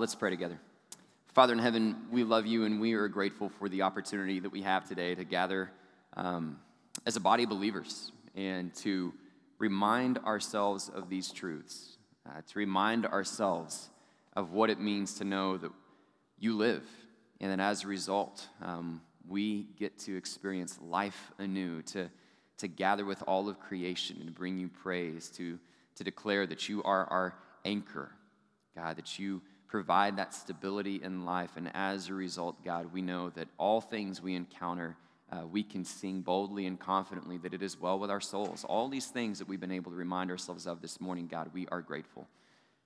Let's pray together. Father in heaven, we love you and we are grateful for the opportunity that we have today to gather um, as a body of believers and to remind ourselves of these truths, uh, to remind ourselves of what it means to know that you live, and that as a result, um, we get to experience life anew, to, to gather with all of creation and bring you praise, to, to declare that you are our anchor, God, that you provide that stability in life. And as a result, God, we know that all things we encounter, uh, we can sing boldly and confidently that it is well with our souls. All these things that we've been able to remind ourselves of this morning, God, we are grateful.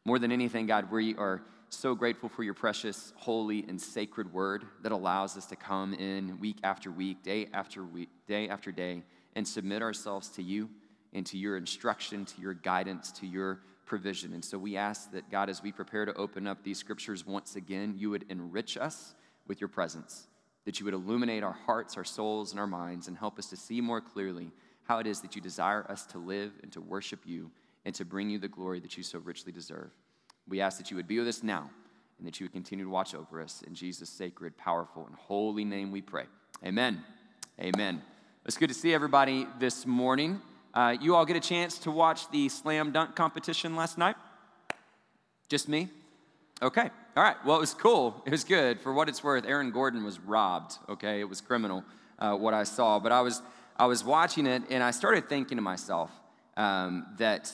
More than anything, God, we are so grateful for your precious, holy, and sacred word that allows us to come in week after week, day after week, day after day, and submit ourselves to you and to your instruction, to your guidance, to your provision. And so we ask that, God, as we prepare to open up these scriptures once again, you would enrich us with your presence, that you would illuminate our hearts, our souls, and our minds, and help us to see more clearly how it is that you desire us to live and to worship you and to bring you the glory that you so richly deserve. We ask that you would be with us now and that you would continue to watch over us. In Jesus' sacred, powerful, and holy name we pray. Amen. Amen. It's good to see everybody this morning. Uh, you all get a chance to watch the slam dunk competition last night? Just me? Okay. All right. Well, it was cool. It was good. For what it's worth, Aaron Gordon was robbed. Okay. It was criminal uh, what I saw. But I was, I was watching it and I started thinking to myself um, that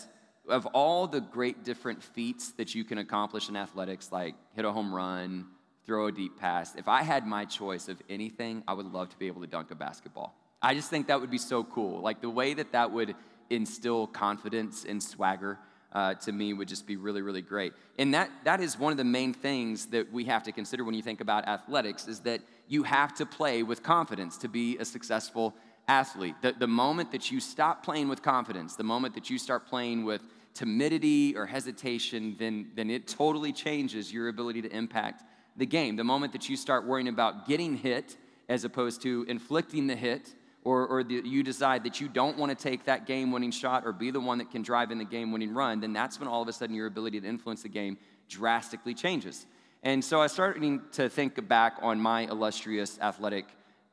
of all the great different feats that you can accomplish in athletics, like hit a home run, throw a deep pass, if I had my choice of anything, I would love to be able to dunk a basketball. I just think that would be so cool. Like the way that that would instill confidence and swagger uh, to me would just be really, really great. And that, that is one of the main things that we have to consider when you think about athletics is that you have to play with confidence to be a successful athlete. The, the moment that you stop playing with confidence, the moment that you start playing with timidity or hesitation, then, then it totally changes your ability to impact the game. The moment that you start worrying about getting hit as opposed to inflicting the hit, or, or the, you decide that you don't want to take that game winning shot or be the one that can drive in the game winning run, then that's when all of a sudden your ability to influence the game drastically changes. And so I started to think back on my illustrious athletic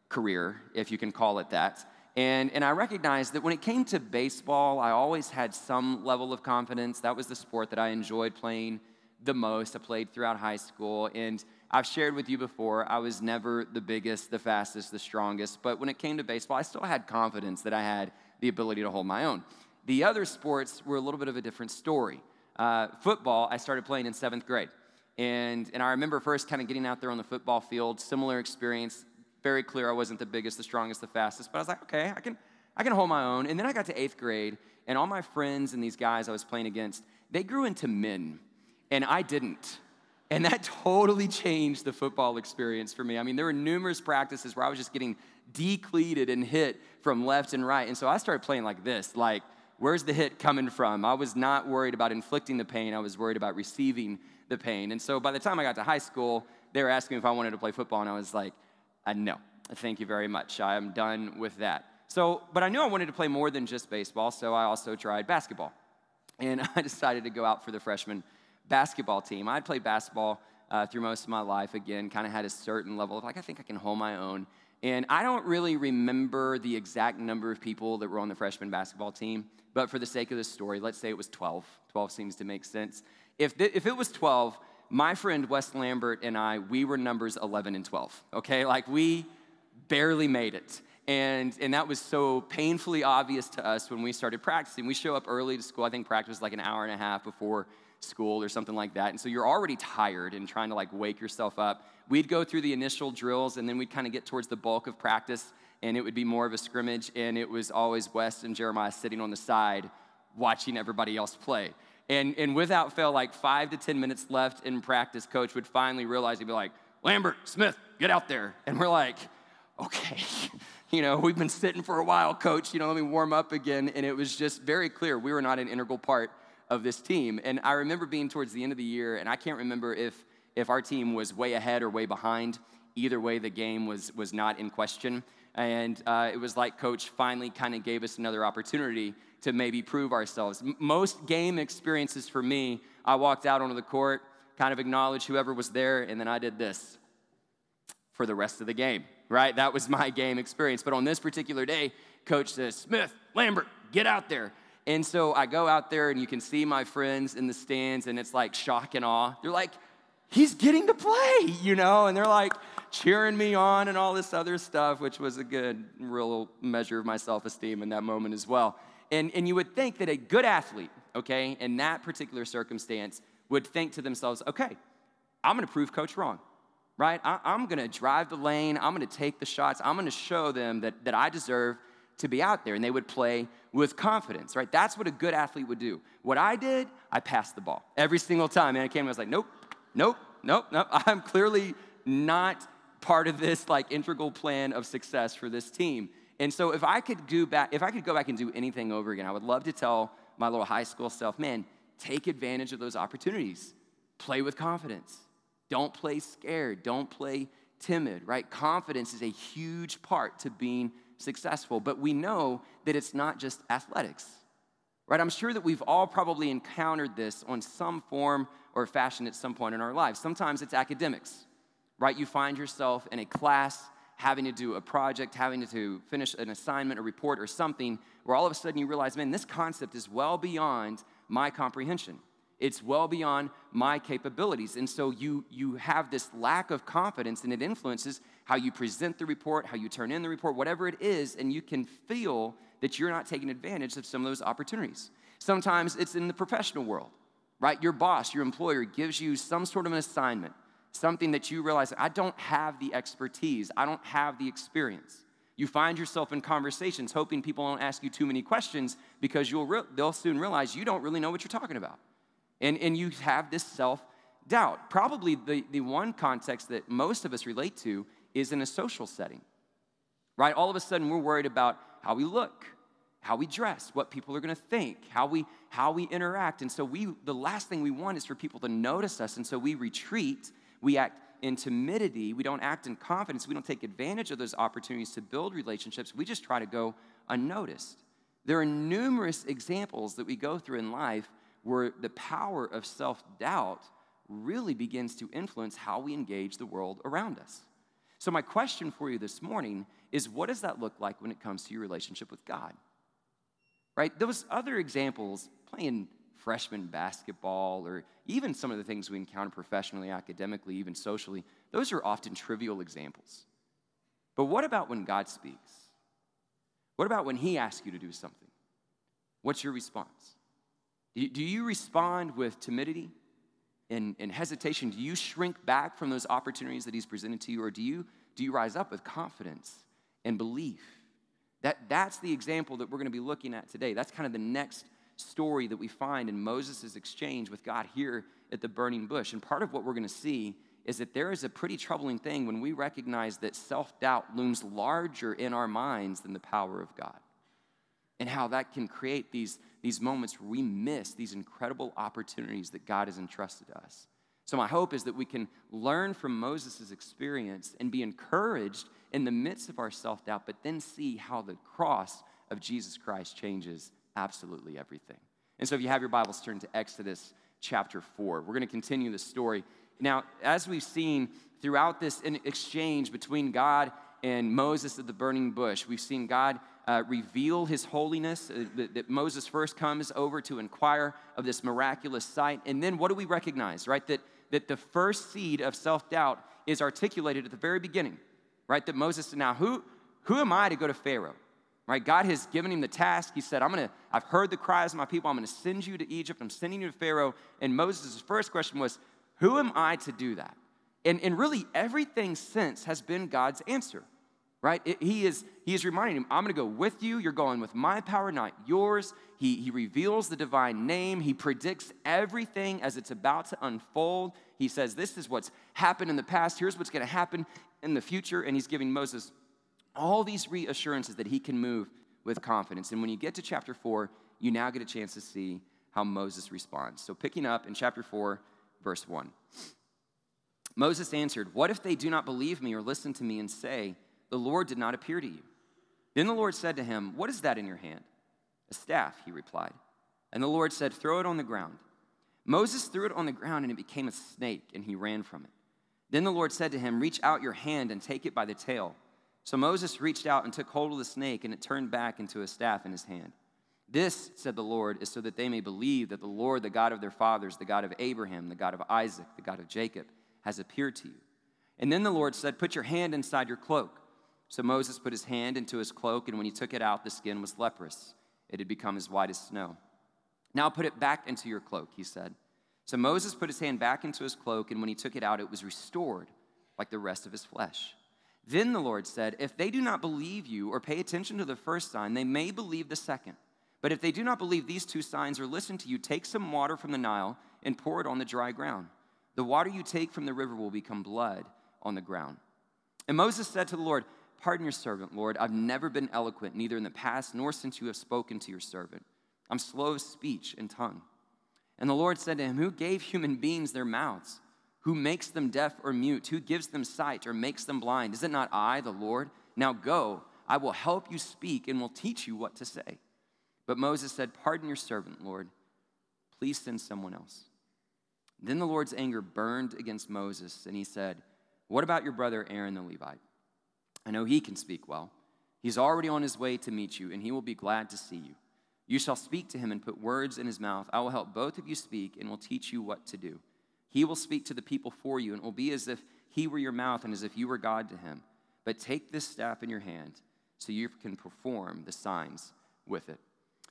career, if you can call it that. And, and I recognized that when it came to baseball, I always had some level of confidence. That was the sport that I enjoyed playing the most. I played throughout high school. And I've shared with you before, I was never the biggest, the fastest, the strongest, but when it came to baseball, I still had confidence that I had the ability to hold my own. The other sports were a little bit of a different story. Uh, football, I started playing in seventh grade. And, and I remember first kind of getting out there on the football field, similar experience, very clear I wasn't the biggest, the strongest, the fastest, but I was like, okay, I can, I can hold my own. And then I got to eighth grade, and all my friends and these guys I was playing against, they grew into men, and I didn't. And that totally changed the football experience for me. I mean, there were numerous practices where I was just getting decleated and hit from left and right. And so I started playing like this like, where's the hit coming from? I was not worried about inflicting the pain, I was worried about receiving the pain. And so by the time I got to high school, they were asking me if I wanted to play football, and I was like, uh, no, thank you very much. I am done with that. So, but I knew I wanted to play more than just baseball, so I also tried basketball. And I decided to go out for the freshman basketball team. I'd played basketball uh, through most of my life. Again, kind of had a certain level of like, I think I can hold my own. And I don't really remember the exact number of people that were on the freshman basketball team, but for the sake of this story, let's say it was 12. 12 seems to make sense. If, th- if it was 12, my friend Wes Lambert and I, we were numbers 11 and 12, okay? Like we barely made it. And, and that was so painfully obvious to us when we started practicing. We show up early to school. I think practice was like an hour and a half before school or something like that. And so you're already tired and trying to like wake yourself up. We'd go through the initial drills and then we'd kind of get towards the bulk of practice and it would be more of a scrimmage. And it was always Wes and Jeremiah sitting on the side watching everybody else play. And, and without fail, like five to 10 minutes left in practice, coach would finally realize he'd be like, Lambert, Smith, get out there. And we're like, okay, you know, we've been sitting for a while, coach, you know, let me warm up again. And it was just very clear we were not an integral part of this team. And I remember being towards the end of the year, and I can't remember if, if our team was way ahead or way behind. Either way, the game was, was not in question. And uh, it was like coach finally kind of gave us another opportunity to maybe prove ourselves. M- most game experiences for me, I walked out onto the court, kind of acknowledged whoever was there, and then I did this for the rest of the game, right? That was my game experience. But on this particular day, coach says, Smith, Lambert, get out there. And so I go out there, and you can see my friends in the stands, and it's like shock and awe. They're like, he's getting to play, you know? And they're like cheering me on and all this other stuff, which was a good, real measure of my self esteem in that moment as well. And, and you would think that a good athlete, okay, in that particular circumstance, would think to themselves, okay, I'm gonna prove coach wrong, right? I, am gonna drive the lane, I'm gonna take the shots, I'm gonna show them that, that I deserve to be out there. And they would play with confidence, right? That's what a good athlete would do. What I did, I passed the ball every single time. And I came and I was like, nope, nope, nope, nope. I'm clearly not part of this like integral plan of success for this team. And so if I could go back, if I could go back and do anything over again, I would love to tell my little high school self, man, take advantage of those opportunities. Play with confidence. Don't play scared. Don't play timid, right? Confidence is a huge part to being successful, but we know that it's not just athletics, right? I'm sure that we've all probably encountered this on some form or fashion at some point in our lives. Sometimes it's academics, right? You find yourself in a class having to do a project, having to finish an assignment, a report, or something, where all of a sudden you realize, man, this concept is well beyond my comprehension. It's well beyond my capabilities. And so you, you have this lack of confidence, and it influences how you present the report, how you turn in the report, whatever it is, and you can feel that you're not taking advantage of some of those opportunities. Sometimes it's in the professional world, right? Your boss, your employer gives you some sort of an assignment something that you realize I don't have the expertise, I don't have the experience. You find yourself in conversations hoping people don't ask you too many questions because you'll re- they'll soon realize you don't really know what you're talking about. And, and you have this self doubt. Probably the, the one context that most of us relate to is in a social setting, right? All of a sudden, we're worried about how we look, how we dress, what people are to think, how we how we interact. And so we the last thing we want is for people to notice us, and so we retreat we act in timidity. We don't act in confidence. We don't take advantage of those opportunities to build relationships. We just try to go unnoticed. There are numerous examples that we go through in life where the power of self doubt really begins to influence how we engage the world around us. So, my question for you this morning is what does that look like when it comes to your relationship with God? Right? Those other examples, playing freshman basketball, or even some of the things we encounter professionally, academically, even socially, those are often trivial examples. But what about when God speaks? What about when He asks you to do something? What's your response? Do you respond with timidity and, and hesitation? Do you shrink back from those opportunities that He's presented to you, or do you, do you rise up with confidence and belief? That, that's the example that we're going to be looking at today. That's kind of the next story that we find in Moses' exchange with God here at the burning bush. And part of what we're going to see is that there is a pretty troubling thing when we recognize that self doubt looms larger in our minds than the power of God. And how that can create these, these moments where we miss these incredible opportunities that God has entrusted to us. So, my hope is that we can learn from Moses' experience and be encouraged in the midst of our self doubt, but then see how the cross of Jesus Christ changes absolutely everything. And so, if you have your Bibles, turn to Exodus chapter 4. We're going to continue the story. Now, as we've seen throughout this exchange between God and Moses at the burning bush, we've seen God uh, reveal his holiness. Uh, that, that, Moses first comes over to inquire of this miraculous sight. And then what do we recognize, right? That, that the first seed of self doubt is articulated at the very beginning, right? That Moses said, Now, who, who am I to go to Pharaoh? right? God has given him the task. He said, I'm gonna, I've heard the cries of my people. I'm gonna send you to Egypt. I'm sending you to Pharaoh. And Moses' first question was, Who am I to do that? And, and really, everything since has been God's answer, right? It, he, is, he is reminding him, I'm gonna go with you. You're going with my power, not yours. He, he reveals the divine name. He predicts everything as it's about to unfold. He says, This is what's happened in the past. Here's what's gonna happen in the future. And he's giving Moses all these reassurances that he can move with confidence. And when you get to chapter 4, you now get a chance to see how Moses responds. So, picking up in chapter 4, verse 1. Moses answered, What if they do not believe me or listen to me and say, The Lord did not appear to you? Then the Lord said to him, What is that in your hand? A staff, he replied. And the Lord said, Throw it on the ground. Moses threw it on the ground and it became a snake, and he ran from it. Then the Lord said to him, Reach out your hand and take it by the tail. So Moses reached out and took hold of the snake, and it turned back into a staff in his hand. This, said the Lord, is so that they may believe that the Lord, the God of their fathers, the God of Abraham, the God of Isaac, the God of Jacob, has appeared to you. And then the Lord said, Put your hand inside your cloak. So Moses put his hand into his cloak, and when he took it out, the skin was leprous. It had become as white as snow. Now put it back into your cloak, he said. So Moses put his hand back into his cloak, and when he took it out, it was restored like the rest of his flesh. Then the Lord said, If they do not believe you or pay attention to the first sign, they may believe the second. But if they do not believe these two signs or listen to you, take some water from the Nile and pour it on the dry ground. The water you take from the river will become blood on the ground. And Moses said to the Lord, Pardon your servant, Lord. I've never been eloquent, neither in the past nor since you have spoken to your servant. I'm slow of speech and tongue. And the Lord said to him, Who gave human beings their mouths? Who makes them deaf or mute? Who gives them sight or makes them blind? Is it not I, the Lord? Now go, I will help you speak and will teach you what to say. But Moses said, Pardon your servant, Lord. Please send someone else. Then the Lord's anger burned against Moses, and he said, What about your brother Aaron the Levite? I know he can speak well. He's already on his way to meet you, and he will be glad to see you. You shall speak to him and put words in his mouth. I will help both of you speak and will teach you what to do. He will speak to the people for you, and it will be as if he were your mouth and as if you were God to him. But take this staff in your hand so you can perform the signs with it.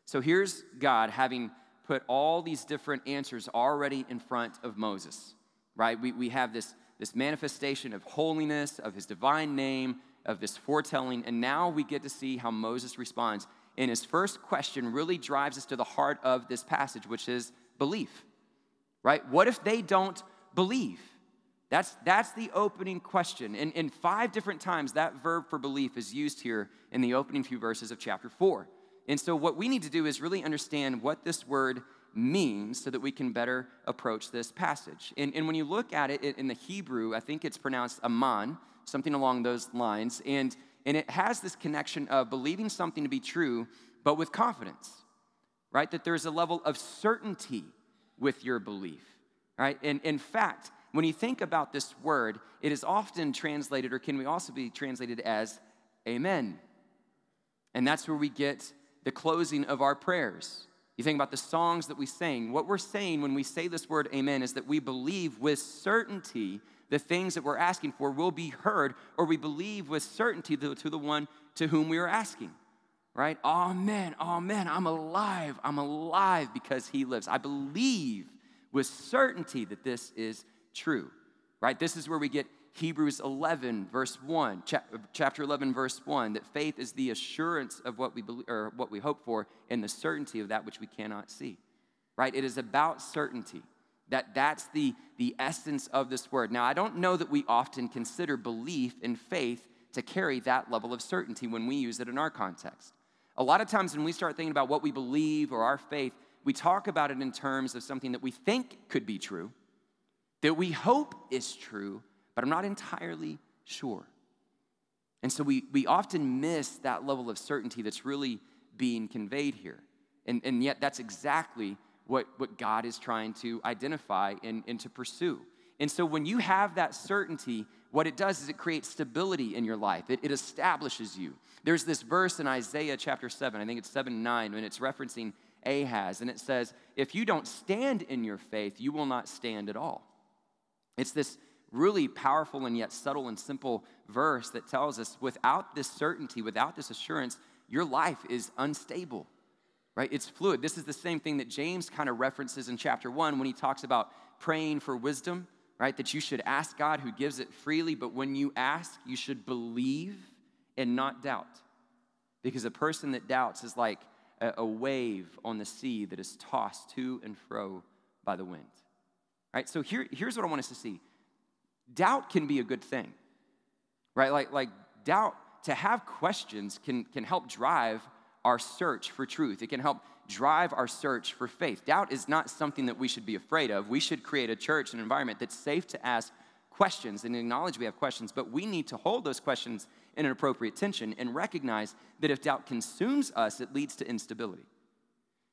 So here's God having put all these different answers already in front of Moses, right? We, we have this, this manifestation of holiness, of his divine name, of this foretelling, and now we get to see how Moses responds and his first question really drives us to the heart of this passage, which is belief, right? What if they don't believe? That's, that's the opening question. And in five different times, that verb for belief is used here in the opening few verses of chapter four. And so, what we need to do is really understand what this word means so that we can better approach this passage. And, and when you look at it in the Hebrew, I think it's pronounced aman, something along those lines. And and it has this connection of believing something to be true, but with confidence, right? That there's a level of certainty with your belief, right? And in fact, when you think about this word, it is often translated, or can we also be translated as amen. And that's where we get the closing of our prayers. You think about the songs that we sing. What we're saying when we say this word amen is that we believe with certainty the things that we're asking for will be heard, or we believe with certainty to, to the one to whom we are asking. Right? Amen. Amen. I'm alive. I'm alive because he lives. I believe with certainty that this is true. Right? This is where we get Hebrews 11, verse 1, chapter 11, verse 1, that faith is the assurance of what we believe, or what we hope for and the certainty of that which we cannot see. Right? It is about certainty. That that's the, the essence of this word. Now, I don't know that we often consider belief and faith to carry that level of certainty when we use it in our context. A lot of times when we start thinking about what we believe or our faith, we talk about it in terms of something that we think could be true, that we hope is true, but I'm not entirely sure. And so we, we often miss that level of certainty that's really being conveyed here. And, and yet, that's exactly what, what God is trying to identify and, and to pursue. And so when you have that certainty, what it does is it creates stability in your life. It, it establishes you. There's this verse in Isaiah chapter 7, I think it's 7 9, and it's referencing Ahaz, and it says, If you don't stand in your faith, you will not stand at all. It's this really powerful and yet subtle and simple verse that tells us without this certainty, without this assurance, your life is unstable right? It's fluid. This is the same thing that James kind of references in chapter one when he talks about praying for wisdom, right? That you should ask God who gives it freely, but when you ask, you should believe and not doubt. Because a person that doubts is like a, a wave on the sea that is tossed to and fro by the wind. Right? So here, here's what I want us to see. Doubt can be a good thing. Right? Like, like doubt, to have questions can, can help drive our search for truth. It can help drive our search for faith. Doubt is not something that we should be afraid of. We should create a church, an environment that's safe to ask questions and acknowledge we have questions, but we need to hold those questions in an appropriate tension and recognize that if doubt consumes us, it leads to instability.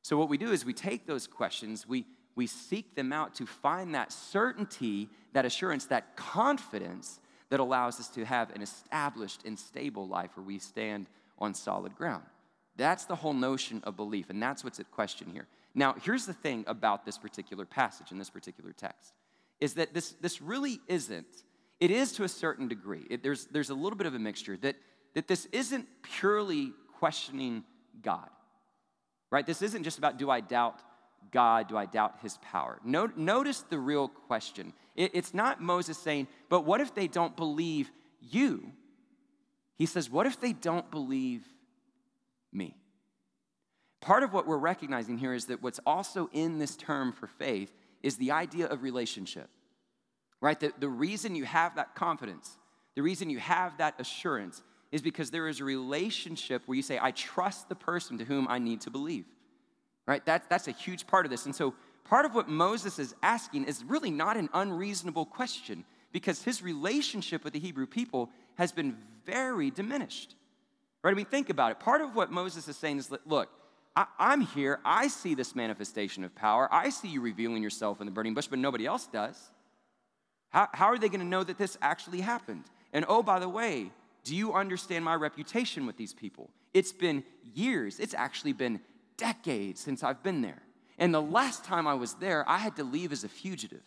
So, what we do is we take those questions, we, we seek them out to find that certainty, that assurance, that confidence that allows us to have an established and stable life where we stand on solid ground. That's the whole notion of belief, and that's what's at question here. Now, here's the thing about this particular passage in this particular text is that this, this really isn't, it is to a certain degree. It, there's, there's a little bit of a mixture that, that this isn't purely questioning God, right? This isn't just about do I doubt God, do I doubt his power? No, notice the real question. It, it's not Moses saying, but what if they don't believe you? He says, what if they don't believe me? Part of what we're recognizing here is that what's also in this term for faith is the idea of relationship, right? The, the reason you have that confidence, the reason you have that assurance is because there is a relationship where you say, I trust the person to whom I need to believe, right? That, that's a huge part of this. And so part of what Moses is asking is really not an unreasonable question because his relationship with the Hebrew people has been very diminished. Right? I mean, think about it. Part of what Moses is saying is that, look, I, am here. I see this manifestation of power. I see you revealing yourself in the burning bush, but nobody else does. How, how are they going to know that this actually happened? And oh, by the way, do you understand my reputation with these people? It's been years, it's actually been decades since I've been there. And the last time I was there, I had to leave as a fugitive.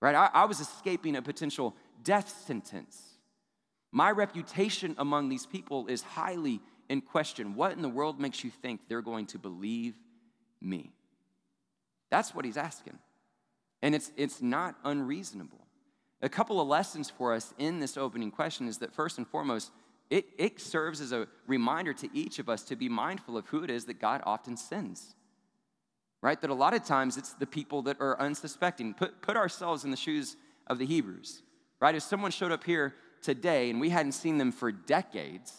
Right? I, I was escaping a potential death sentence. My reputation among these people is highly in question. What in the world makes you think they're going to believe me? That's what he's asking. And it's, it's not unreasonable. A couple of lessons for us in this opening question is that first and foremost, it, it serves as a reminder to each of us to be mindful of who it is that God often sends. Right? That a lot of times it's the people that are unsuspecting. Put, put ourselves in the shoes of the Hebrews. Right? If someone showed up here today and we hadn't seen them for decades,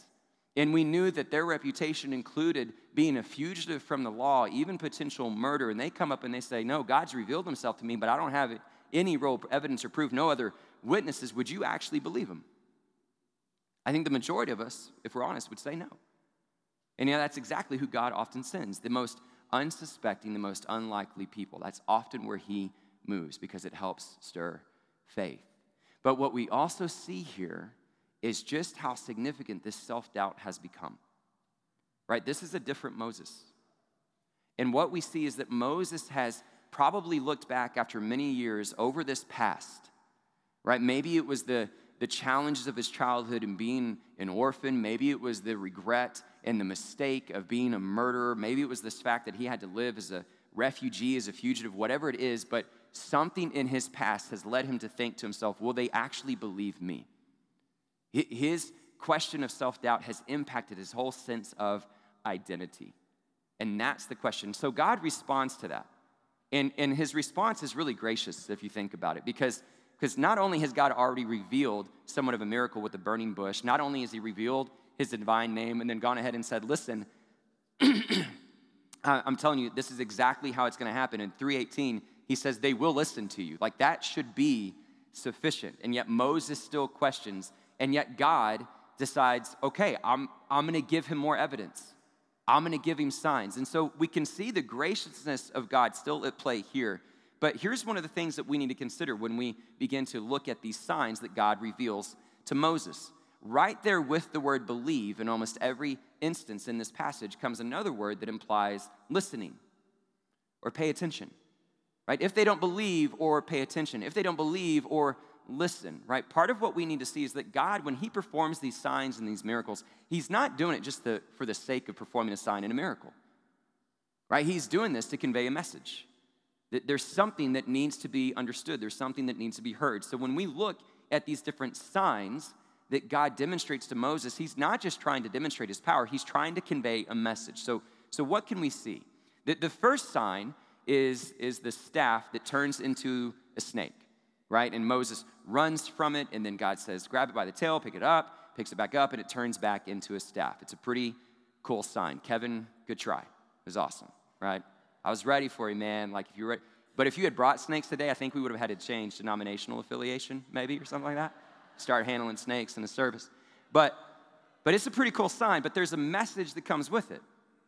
and we knew that their reputation included being a fugitive from the law, even potential murder. And they come up and they say, No, God's revealed himself to me, but I don't have any real evidence or proof, no other witnesses. Would you actually believe him? I think the majority of us, if we're honest, would say no. And yeah, that's exactly who God often sends the most unsuspecting, the most unlikely people. That's often where he moves because it helps stir faith. But what we also see here is just how significant this self doubt has become. Right? This is a different Moses. And what we see is that Moses has probably looked back after many years over this past. Right? Maybe it was the, the challenges of his childhood and being an orphan. Maybe it was the regret and the mistake of being a murderer. Maybe it was this fact that he had to live as a refugee, as a fugitive, whatever it is. But something in his past has led him to think to himself, will they actually believe me? His question of self doubt has impacted his whole sense of identity. And that's the question. So God responds to that. And, and his response is really gracious if you think about it, because because not only has God already revealed somewhat of a miracle with the burning bush, not only has he revealed his divine name and then gone ahead and said, Listen, I'm telling you, this is exactly how it's going to happen. In 318, he says, They will listen to you. Like that should be sufficient. And yet Moses still questions and yet God decides, okay, I'm, I'm going to give him more evidence. I'm going to give him signs. And so we can see the graciousness of God still at play here. But here's one of the things that we need to consider when we begin to look at these signs that God reveals to Moses. Right there with the word believe in almost every instance in this passage comes another word that implies listening or pay attention. Right? If they don't believe or pay attention, if they don't believe or listen, right? Part of what we need to see is that God, when He performs these signs and these miracles, He's not doing it just the, for the sake of performing a sign and a miracle, right? He's doing this to convey a message. That there's something that needs to be understood, there's something that needs to be heard. So when we look at these different signs that God demonstrates to Moses, He's not just trying to demonstrate His power, He's trying to convey a message. So, so what can we see? The, the first sign is, is the staff that turns into a snake right? And Moses runs from it, and then God says, grab it by the tail, pick it up, picks it back up, and it turns back into a staff. It's a pretty cool sign. Kevin, good try. It was awesome, right? I was ready for you, man. Like if you were, but if you had brought snakes today, I think we would have had to change denominational affiliation, maybe, or something like that. Start handling snakes in the service. But but it's a pretty cool sign, but there's a message that comes with it.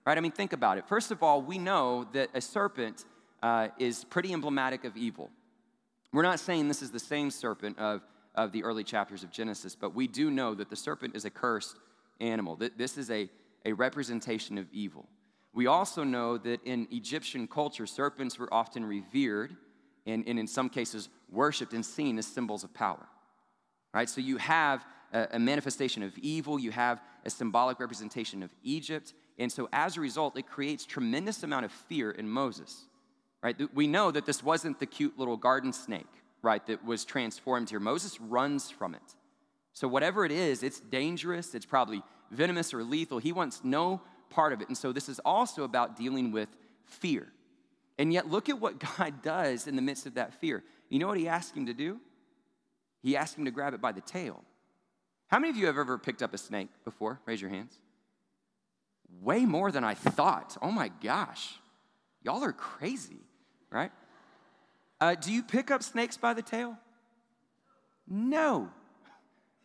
Right? I mean, think about it. First of all, we know that a serpent uh, is pretty emblematic of evil. We're not saying this is the same serpent of, of the early chapters of Genesis, but we do know that the serpent is a cursed animal. This is a, a representation of evil. We also know that in Egyptian culture, serpents were often revered and, and in some cases worshiped and seen as symbols of power. Right? So you have a, a manifestation of evil, you have a symbolic representation of Egypt, and so as a result, it creates tremendous amount of fear in Moses. Right? We know that this wasn't the cute little garden snake, right, that was transformed here. Moses runs from it. So whatever it is, it's dangerous, it's probably venomous or lethal. He wants no part of it. And so this is also about dealing with fear. And yet, look at what God does in the midst of that fear. You know what he asked him to do? He asked him to grab it by the tail. How many of you have ever picked up a snake before? Raise your hands. Way more than I thought. Oh my gosh. Y'all are crazy, right? Uh, do you pick up snakes by the tail? No.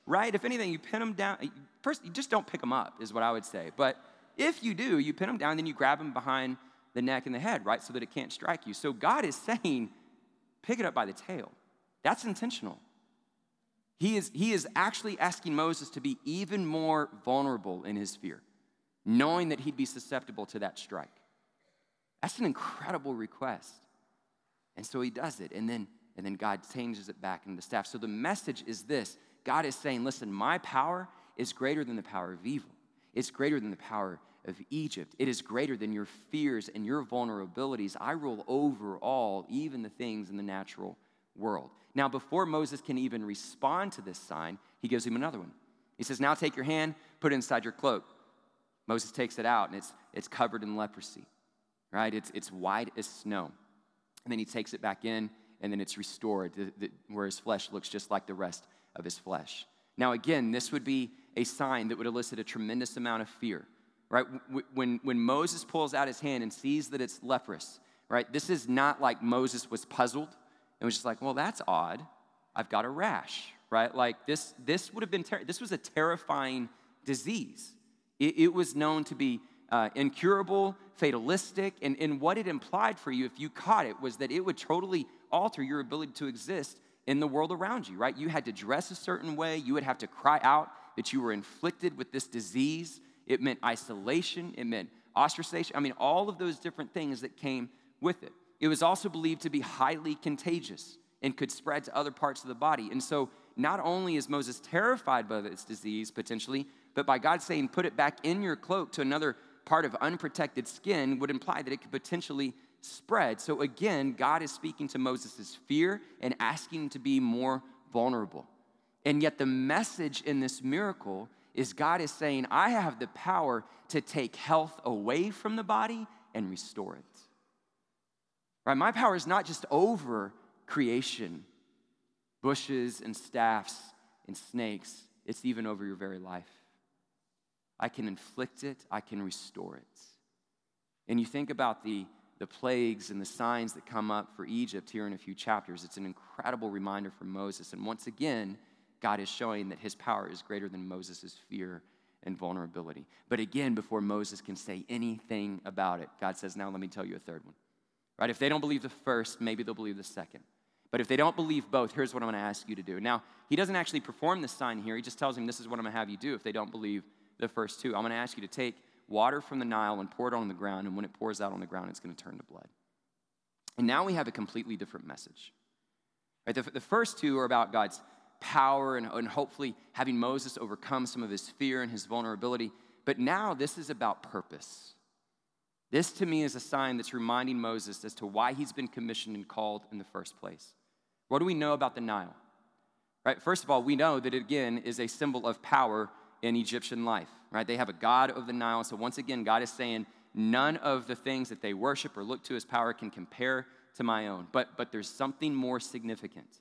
Right? If anything, you pin them down. First, you just don't pick them up, is what I would say. But if you do, you pin them down, then you grab them behind the neck and the head, right? So that it can't strike you. So God is saying, pick it up by the tail. That's intentional. He is, he is actually asking Moses to be even more vulnerable in his fear, knowing that he'd be susceptible to that strike. That's an incredible request. And so he does it. And then, and then God changes it back into the staff. So the message is this God is saying, listen, my power is greater than the power of evil. It's greater than the power of Egypt. It is greater than your fears and your vulnerabilities. I rule over all, even the things in the natural world. Now, before Moses can even respond to this sign, he gives him another one. He says, Now take your hand, put it inside your cloak. Moses takes it out, and it's, it's covered in leprosy, right? It's, it's white as snow. And then he takes it back in, and then it's restored, where his flesh looks just like the rest of his flesh. Now, again, this would be a sign that would elicit a tremendous amount of fear, right? When, when Moses pulls out his hand and sees that it's leprous, right? This is not like Moses was puzzled and was just like, well, that's odd. I've got a rash, right? Like this, this would have been, ter- this was a terrifying disease. It, it was known to be uh, incurable, fatalistic, and, and what it implied for you if you caught it was that it would totally alter your ability to exist in the world around you, right? You had to dress a certain way, you would have to cry out that you were inflicted with this disease. It meant isolation, it meant ostracization. I mean, all of those different things that came with it. It was also believed to be highly contagious and could spread to other parts of the body. And so, not only is Moses terrified by this disease potentially, but by God saying, put it back in your cloak to another part of unprotected skin, would imply that it could potentially spread. So, again, God is speaking to Moses' fear and asking him to be more vulnerable. And yet, the message in this miracle is God is saying, I have the power to take health away from the body and restore it. Right? My power is not just over creation, bushes and staffs and snakes, it's even over your very life. I can inflict it, I can restore it. And you think about the, the plagues and the signs that come up for Egypt here in a few chapters. It's an incredible reminder for Moses. And once again, God is showing that his power is greater than Moses' fear and vulnerability. But again, before Moses can say anything about it, God says, Now let me tell you a third one. Right? If they don't believe the first, maybe they'll believe the second. But if they don't believe both, here's what I'm going to ask you to do. Now, he doesn't actually perform this sign here. He just tells him, This is what I'm going to have you do if they don't believe the first two. I'm going to ask you to take water from the Nile and pour it on the ground, and when it pours out on the ground, it's going to turn to blood. And now we have a completely different message. Right? The, the first two are about God's power and, and hopefully having Moses overcome some of his fear and his vulnerability. But now this is about purpose. This to me is a sign that's reminding Moses as to why he's been commissioned and called in the first place. What do we know about the Nile? Right? First of all, we know that it again is a symbol of power in Egyptian life. Right? They have a god of the Nile. So once again, God is saying none of the things that they worship or look to as power can compare to my own. But but there's something more significant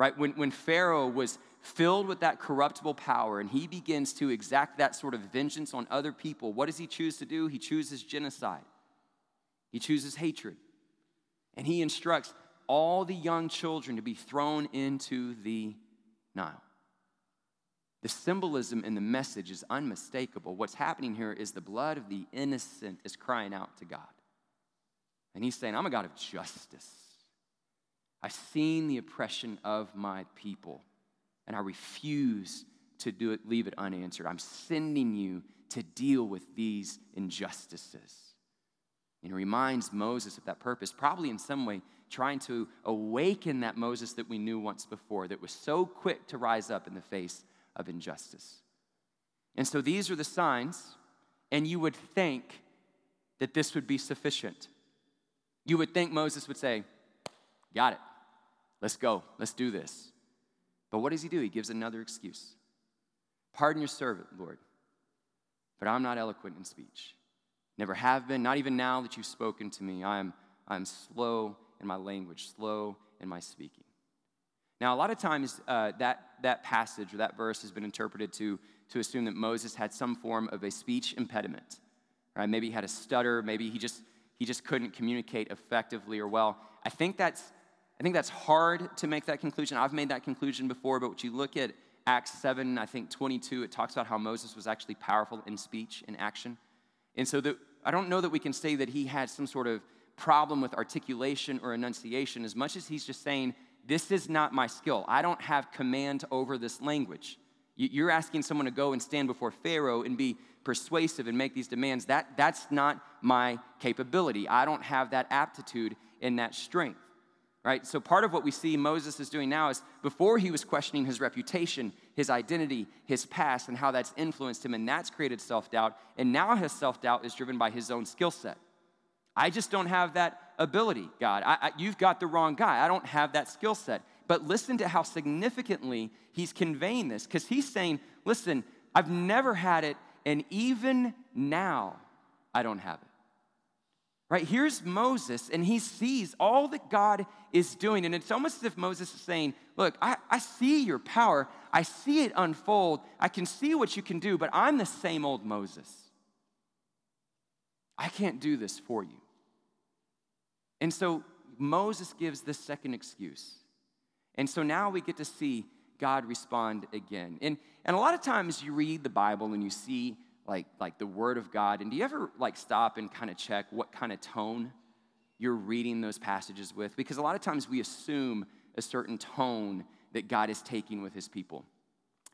right? When, when Pharaoh was filled with that corruptible power and he begins to exact that sort of vengeance on other people, what does he choose to do? He chooses genocide, he chooses hatred. And he instructs all the young children to be thrown into the Nile. The symbolism in the message is unmistakable. What's happening here is the blood of the innocent is crying out to God. And he's saying, I'm a God of justice. I've seen the oppression of my people, and I refuse to do it, leave it unanswered. I'm sending you to deal with these injustices. And he reminds Moses of that purpose, probably in some way trying to awaken that Moses that we knew once before, that was so quick to rise up in the face of injustice. And so these are the signs, and you would think that this would be sufficient. You would think Moses would say, Got it. Let's go. Let's do this. But what does he do? He gives another excuse. Pardon your servant, Lord, but I'm not eloquent in speech. Never have been, not even now that you've spoken to me. I'm, I'm slow in my language, slow in my speaking. Now, a lot of times uh, that, that passage or that verse has been interpreted to, to assume that Moses had some form of a speech impediment. Right? Maybe he had a stutter, maybe he just, he just couldn't communicate effectively or well. I think, that's, I think that's hard to make that conclusion. I've made that conclusion before, but when you look at Acts 7, I think 22, it talks about how Moses was actually powerful in speech and action. And so I don't know that we can say that he had some sort of problem with articulation or enunciation as much as he's just saying, This is not my skill. I don't have command over this language. You're asking someone to go and stand before Pharaoh and be persuasive and make these demands. That, that's not my capability. I don't have that aptitude and that strength right? So part of what we see Moses is doing now is before he was questioning his reputation, his identity, his past, and how that's influenced him, and that's created self doubt. And now his self doubt is driven by his own skill set. I just don't have that ability, God. I, I, you've got the wrong guy. I don't have that skill set. But listen to how significantly he's conveying this, because he's saying, listen, I've never had it, and even now, I don't have it. Right? Here's Moses, and he sees all that God is doing. And it's almost as if Moses is saying, Look, I, I see your power. I see it unfold. I can see what you can do, but I'm the same old Moses. I can't do this for you. And so Moses gives this second excuse. And so now we get to see God respond again. And, and a lot of times you read the Bible and you see like, like the Word of God. And do you ever like stop and kind of check what kind of tone you're reading those passages with? Because a lot of times we assume a certain tone that God is taking with His people.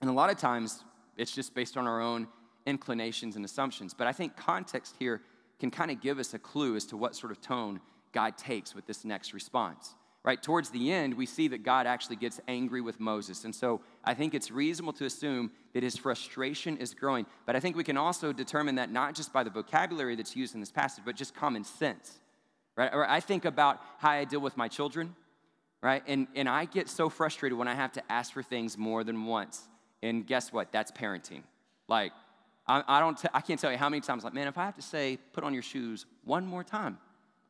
And a lot of times it's just based on our own inclinations and assumptions. But I think context here can kind of give us a clue as to what sort of tone God takes with this next response right? Towards the end, we see that God actually gets angry with Moses. And so I think it's reasonable to assume that his frustration is growing. But I think we can also determine that not just by the vocabulary that's used in this passage, but just common sense, right? Or I think about how I deal with my children, right? And, and I get so frustrated when I have to ask for things more than once. And guess what? That's parenting. Like, I, I don't, t- I can't tell you how many times, like, man, if I have to say, put on your shoes one more time,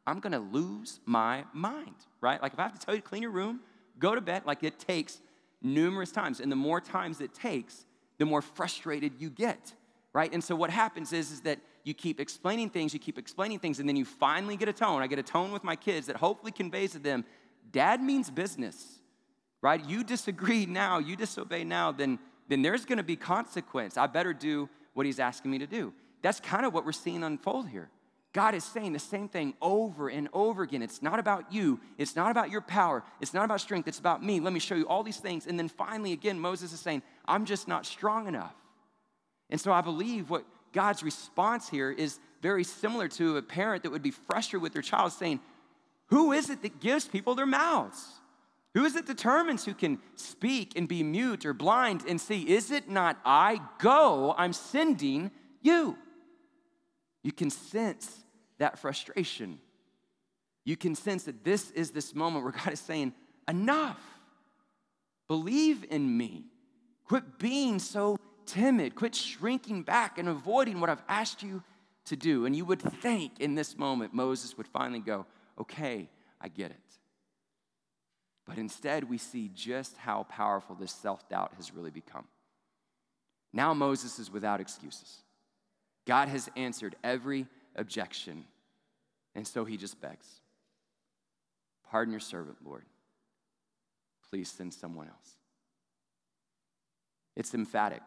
I'm gonna lose my mind, right? Like if I have to tell you to clean your room, go to bed, like it takes numerous times. And the more times it takes, the more frustrated you get, right? And so what happens is, is that you keep explaining things, you keep explaining things, and then you finally get a tone. I get a tone with my kids that hopefully conveys to them, dad means business, right? You disagree now, you disobey now, then, then there's gonna be consequence. I better do what he's asking me to do. That's kind of what we're seeing unfold here. God is saying the same thing over and over again. It's not about you. It's not about your power. It's not about strength. It's about me. Let me show you all these things. And then finally, again, Moses is saying, I'm just not strong enough. And so I believe what God's response here is very similar to a parent that would be frustrated with their child saying, Who is it that gives people their mouths? Who is it determines who can speak and be mute or blind and see? Is it not I? Go, I'm sending you. You can sense that frustration. You can sense that this is this moment where God is saying, Enough. Believe in me. Quit being so timid. Quit shrinking back and avoiding what I've asked you to do. And you would think in this moment, Moses would finally go, Okay, I get it. But instead, we see just how powerful this self doubt has really become. Now, Moses is without excuses. God has answered every objection and so he just begs Pardon your servant, Lord. Please send someone else. It's emphatic.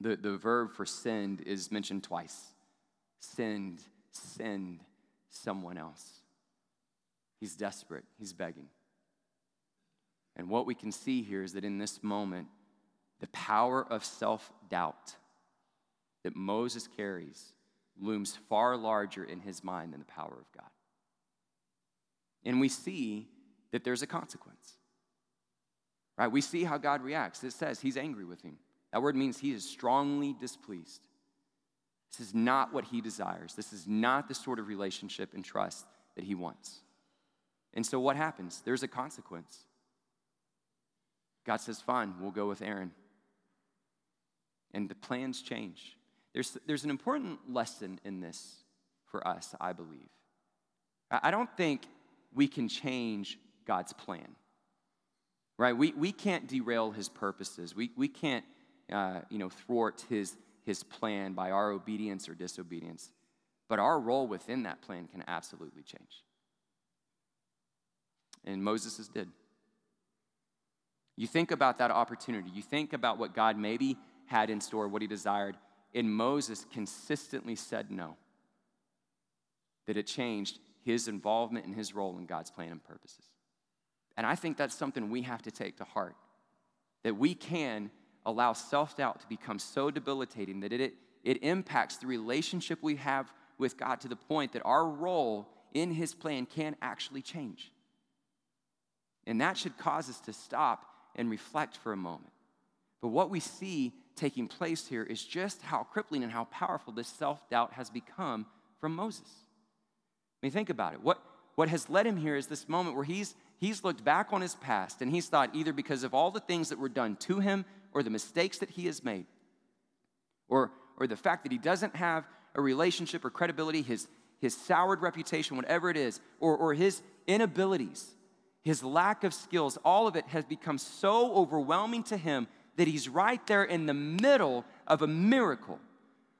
The, the verb for send is mentioned twice send, send someone else. He's desperate, he's begging. And what we can see here is that in this moment, the power of self doubt that Moses carries looms far larger in his mind than the power of God. And we see that there's a consequence. Right? We see how God reacts. It says he's angry with him. That word means he is strongly displeased. This is not what he desires. This is not the sort of relationship and trust that he wants. And so what happens? There's a consequence. God says, Fine, we'll go with Aaron. And the plans change. There's, there's an important lesson in this for us, I believe. I don't think we can change God's plan, right? We, we can't derail his purposes. We, we can't, uh, you know, thwart his, his plan by our obedience or disobedience. But our role within that plan can absolutely change. And Moses' did. You think about that opportunity. You think about what God maybe had in store, what he desired, and Moses consistently said no. That it changed his involvement and his role in God's plan and purposes. And I think that's something we have to take to heart. That we can allow self doubt to become so debilitating that it, it impacts the relationship we have with God to the point that our role in his plan can actually change. And that should cause us to stop and reflect for a moment. But what we see taking place here is just how crippling and how powerful this self doubt has become from Moses. I mean, think about it. What, what has led him here is this moment where he's, he's looked back on his past and he's thought either because of all the things that were done to him or the mistakes that he has made, or, or the fact that he doesn't have a relationship or credibility, his, his soured reputation, whatever it is, or, or his inabilities, his lack of skills, all of it has become so overwhelming to him that he's right there in the middle of a miracle,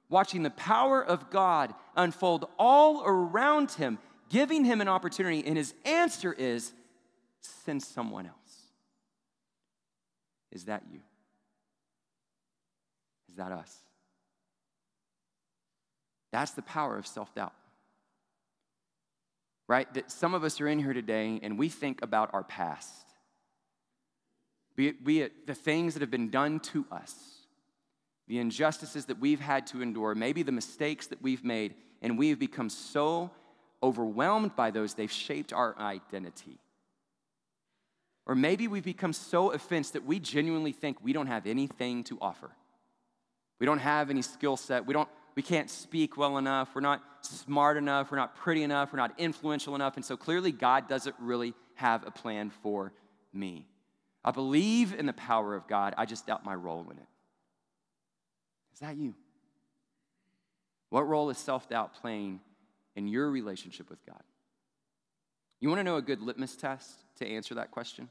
watching the power of God unfold all around him, giving him an opportunity. And his answer is send someone else. Is that you? Is that us? That's the power of self doubt. Right? That some of us are in here today and we think about our past be it, be it the things that have been done to us, the injustices that we've had to endure, maybe the mistakes that we've made, and we have become so overwhelmed by those, they've shaped our identity. Or maybe we've become so offensed that we genuinely think we don't have anything to offer. We don't have any skill set. We, don't, we can't speak well enough. We're not smart enough. We're not pretty enough. We're not influential enough. And so clearly, God doesn't really have a plan for me. I believe in the power of God, I just doubt my role in it. Is that you? What role is self doubt playing in your relationship with God? You want to know a good litmus test to answer that question?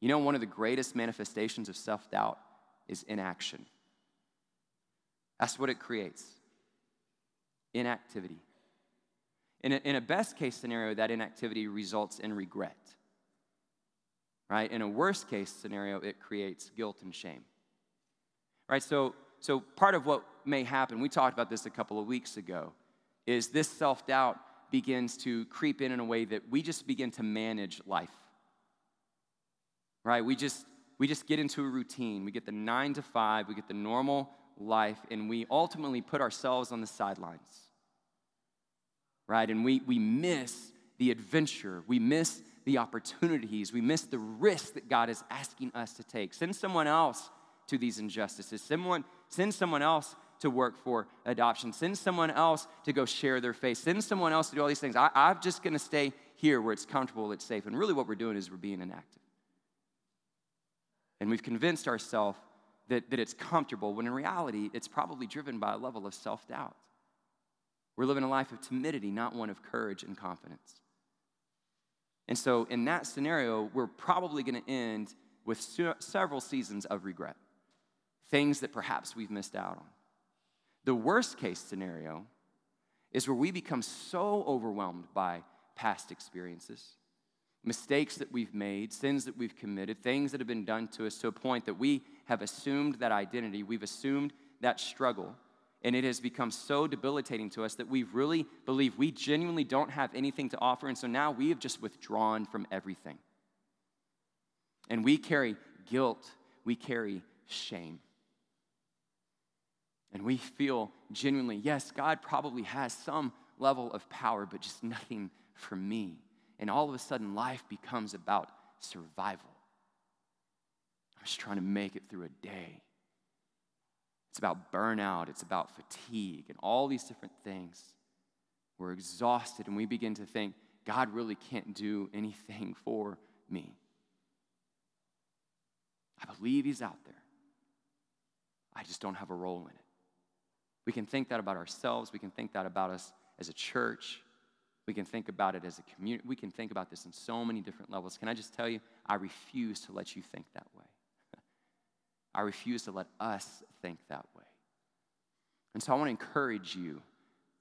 You know, one of the greatest manifestations of self doubt is inaction. That's what it creates inactivity. In a, in a best case scenario, that inactivity results in regret right? In a worst case scenario, it creates guilt and shame, right? So, so part of what may happen, we talked about this a couple of weeks ago, is this self doubt begins to creep in in a way that we just begin to manage life, right? We just we just get into a routine. We get the nine to five, we get the normal life, and we ultimately put ourselves on the sidelines, right? And we we miss the adventure. We miss the opportunities, we miss the risk that God is asking us to take. Send someone else to these injustices. Someone, send someone else to work for adoption. Send someone else to go share their faith. Send someone else to do all these things. I, I'm just going to stay here where it's comfortable, it's safe. And really, what we're doing is we're being inactive. And we've convinced ourselves that, that it's comfortable, when in reality, it's probably driven by a level of self doubt. We're living a life of timidity, not one of courage and confidence. And so, in that scenario, we're probably going to end with several seasons of regret, things that perhaps we've missed out on. The worst case scenario is where we become so overwhelmed by past experiences, mistakes that we've made, sins that we've committed, things that have been done to us to a point that we have assumed that identity, we've assumed that struggle, and it has become so debilitating to us that we really believe we genuinely don't have anything to offer. And so now we have just withdrawn from everything. And we carry guilt, we carry shame. And we feel genuinely, yes, God probably has some level of power, but just nothing for me. And all of a sudden, life becomes about survival. I'm just trying to make it through a day. It's about burnout, it's about fatigue, and all these different things. We're exhausted, and we begin to think, God really can't do anything for me. I believe He's out there. I just don't have a role in it. We can think that about ourselves. We can think that about us as a church. We can think about it as a community. We can think about this in so many different levels. Can I just tell you, I refuse to let you think that way. I refuse to let us think that way. And so I want to encourage you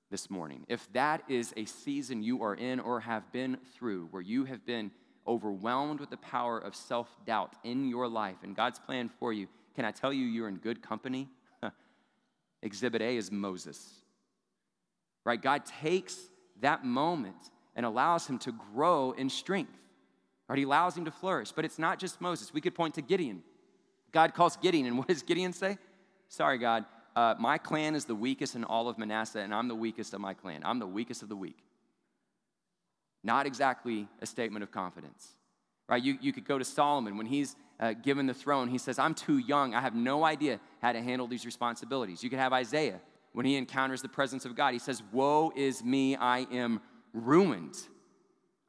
this morning. If that is a season you are in or have been through where you have been overwhelmed with the power of self doubt in your life and God's plan for you, can I tell you you're in good company? Exhibit A is Moses. Right? God takes that moment and allows him to grow in strength. Right? He allows him to flourish. But it's not just Moses. We could point to Gideon. God calls Gideon, and what does Gideon say? Sorry, God, uh, my clan is the weakest in all of Manasseh, and I'm the weakest of my clan. I'm the weakest of the weak. Not exactly a statement of confidence. Right? You, you could go to Solomon when he's uh, given the throne. He says, I'm too young. I have no idea how to handle these responsibilities. You could have Isaiah when he encounters the presence of God. He says, Woe is me, I am ruined.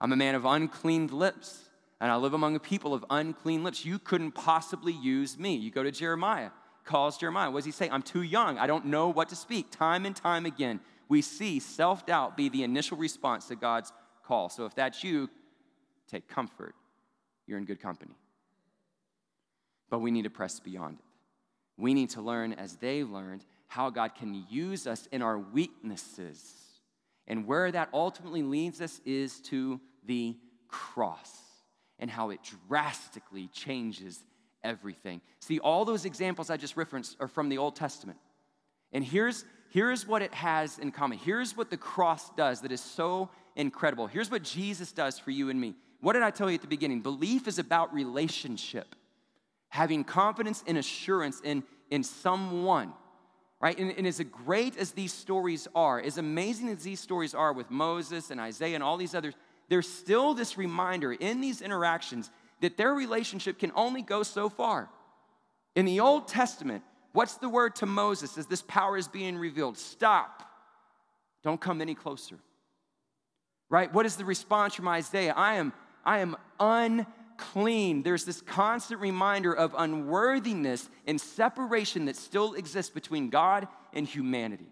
I'm a man of unclean lips, and I live among a people of unclean lips. You couldn't possibly use me. You go to Jeremiah, calls Jeremiah. What does he say? I'm too young. I don't know what to speak. Time and time again, we see self doubt be the initial response to God's call. So if that's you, take comfort. You're in good company. But we need to press beyond it. We need to learn, as they learned, how God can use us in our weaknesses. And where that ultimately leads us is to the cross and how it drastically changes everything. See, all those examples I just referenced are from the Old Testament. And here's, here's what it has in common. Here's what the cross does that is so incredible. Here's what Jesus does for you and me. What did I tell you at the beginning? Belief is about relationship, having confidence and assurance in, in someone right? And, and, as great as these stories are, as amazing as these stories are with Moses and Isaiah and all these others, there's still this reminder in these interactions that their relationship can only go so far. In the Old Testament, what's the word to Moses as this power is being revealed? Stop. Don't come any closer. Right? What is the response from Isaiah? I am I am unclean. there's this constant reminder of unworthiness and separation that still exists between God and humanity.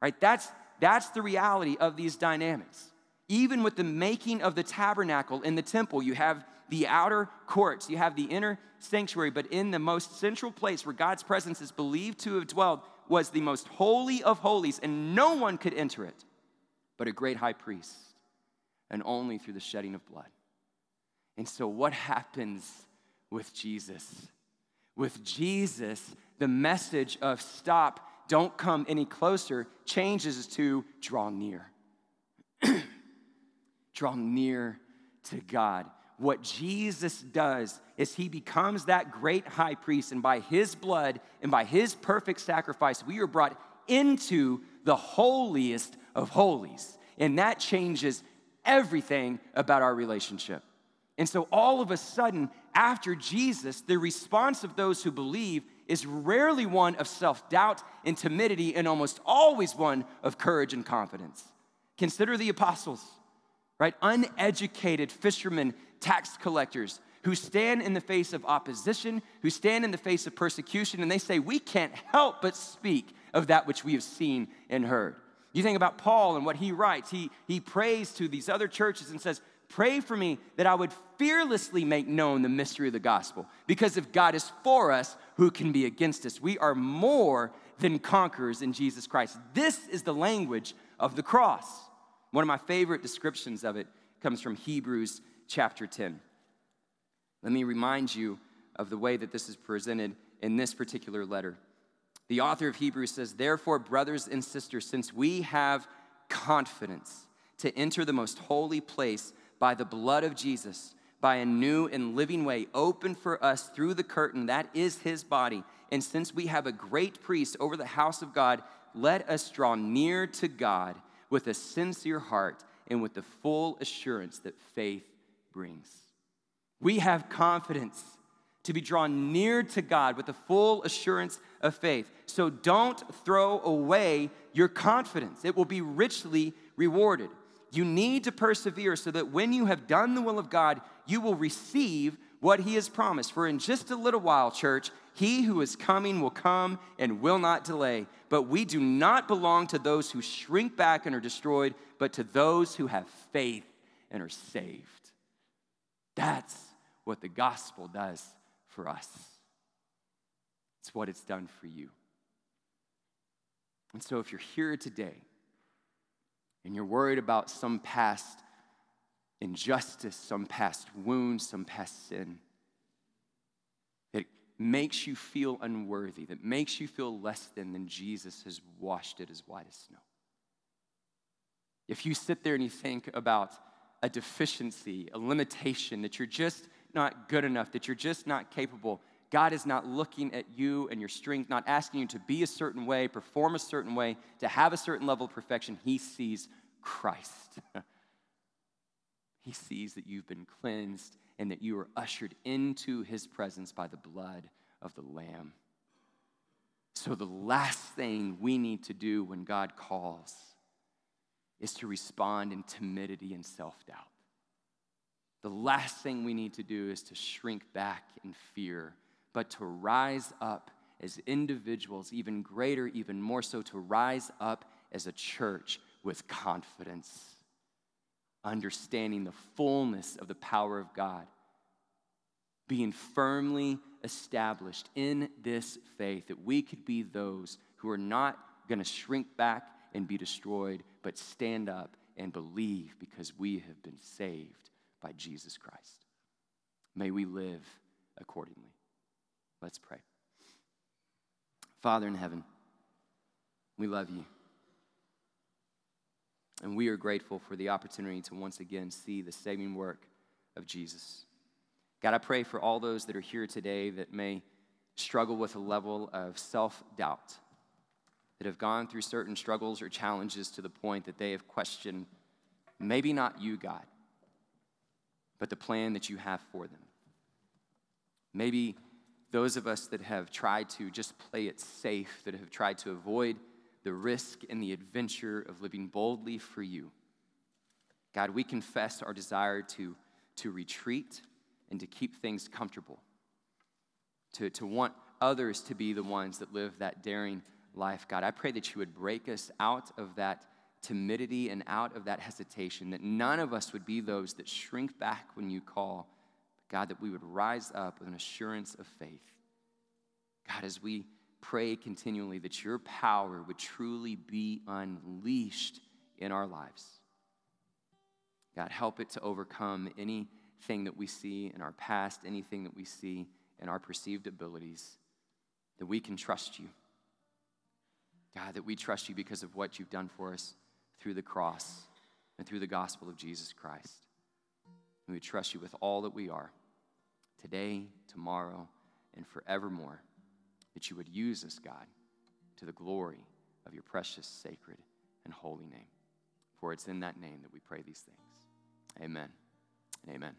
Right? That's, that's the reality of these dynamics. Even with the making of the tabernacle in the temple, you have the outer courts, you have the inner sanctuary, but in the most central place where God's presence is believed to have dwelled was the most holy of holies, and no one could enter it but a great high priest, and only through the shedding of blood. And so, what happens with Jesus? With Jesus, the message of stop, don't come any closer, changes to draw near. Draw near to God. What Jesus does is he becomes that great high priest, and by his blood and by his perfect sacrifice, we are brought into the holiest of holies. And that changes everything about our relationship. And so, all of a sudden, after Jesus, the response of those who believe is rarely one of self doubt and timidity, and almost always one of courage and confidence. Consider the apostles, right? Uneducated fishermen, tax collectors who stand in the face of opposition, who stand in the face of persecution, and they say, We can't help but speak of that which we have seen and heard. You think about Paul and what he writes. He, he prays to these other churches and says, Pray for me that I would fearlessly make known the mystery of the gospel. Because if God is for us, who can be against us? We are more than conquerors in Jesus Christ. This is the language of the cross. One of my favorite descriptions of it comes from Hebrews chapter 10. Let me remind you of the way that this is presented in this particular letter. The author of Hebrews says, Therefore, brothers and sisters, since we have confidence to enter the most holy place by the blood of Jesus, by a new and living way open for us through the curtain that is his body. And since we have a great priest over the house of God, let us draw near to God with a sincere heart and with the full assurance that faith brings. We have confidence to be drawn near to God with the full assurance of faith. So don't throw away your confidence, it will be richly rewarded. You need to persevere so that when you have done the will of God, you will receive what He has promised. For in just a little while, church, He who is coming will come and will not delay. But we do not belong to those who shrink back and are destroyed, but to those who have faith and are saved. That's what the gospel does for us. It's what it's done for you. And so if you're here today and you're worried about some past injustice, some past wound, some past sin that makes you feel unworthy, that makes you feel less than, then Jesus has washed it as white as snow. If you sit there and you think about a deficiency, a limitation, that you're just not good enough, that you're just not capable, God is not looking at you and your strength, not asking you to be a certain way, perform a certain way, to have a certain level of perfection. He sees Christ. he sees that you've been cleansed and that you are ushered into his presence by the blood of the Lamb. So, the last thing we need to do when God calls is to respond in timidity and self doubt. The last thing we need to do is to shrink back in fear but to rise up as individuals, even greater, even more so, to rise up as a church with confidence, understanding the fullness of the power of God, being firmly established in this faith that we could be those who are not going to shrink back and be destroyed, but stand up and believe because we have been saved by Jesus Christ. May we live accordingly. Let's pray. Father in heaven, we love you. And we are grateful for the opportunity to once again see the saving work of Jesus. God, I pray for all those that are here today that may struggle with a level of self doubt, that have gone through certain struggles or challenges to the point that they have questioned maybe not you, God, but the plan that you have for them. Maybe those of us that have tried to just play it safe, that have tried to avoid the risk and the adventure of living boldly for you. God, we confess our desire to, to retreat and to keep things comfortable, to, to want others to be the ones that live that daring life. God, I pray that you would break us out of that timidity and out of that hesitation, that none of us would be those that shrink back when you call God, that we would rise up with an assurance of faith. God, as we pray continually, that your power would truly be unleashed in our lives. God, help it to overcome anything that we see in our past, anything that we see in our perceived abilities, that we can trust you. God, that we trust you because of what you've done for us through the cross and through the gospel of Jesus Christ. And we trust you with all that we are today, tomorrow, and forevermore. That you would use us, God, to the glory of your precious, sacred, and holy name. For it's in that name that we pray these things. Amen. Amen.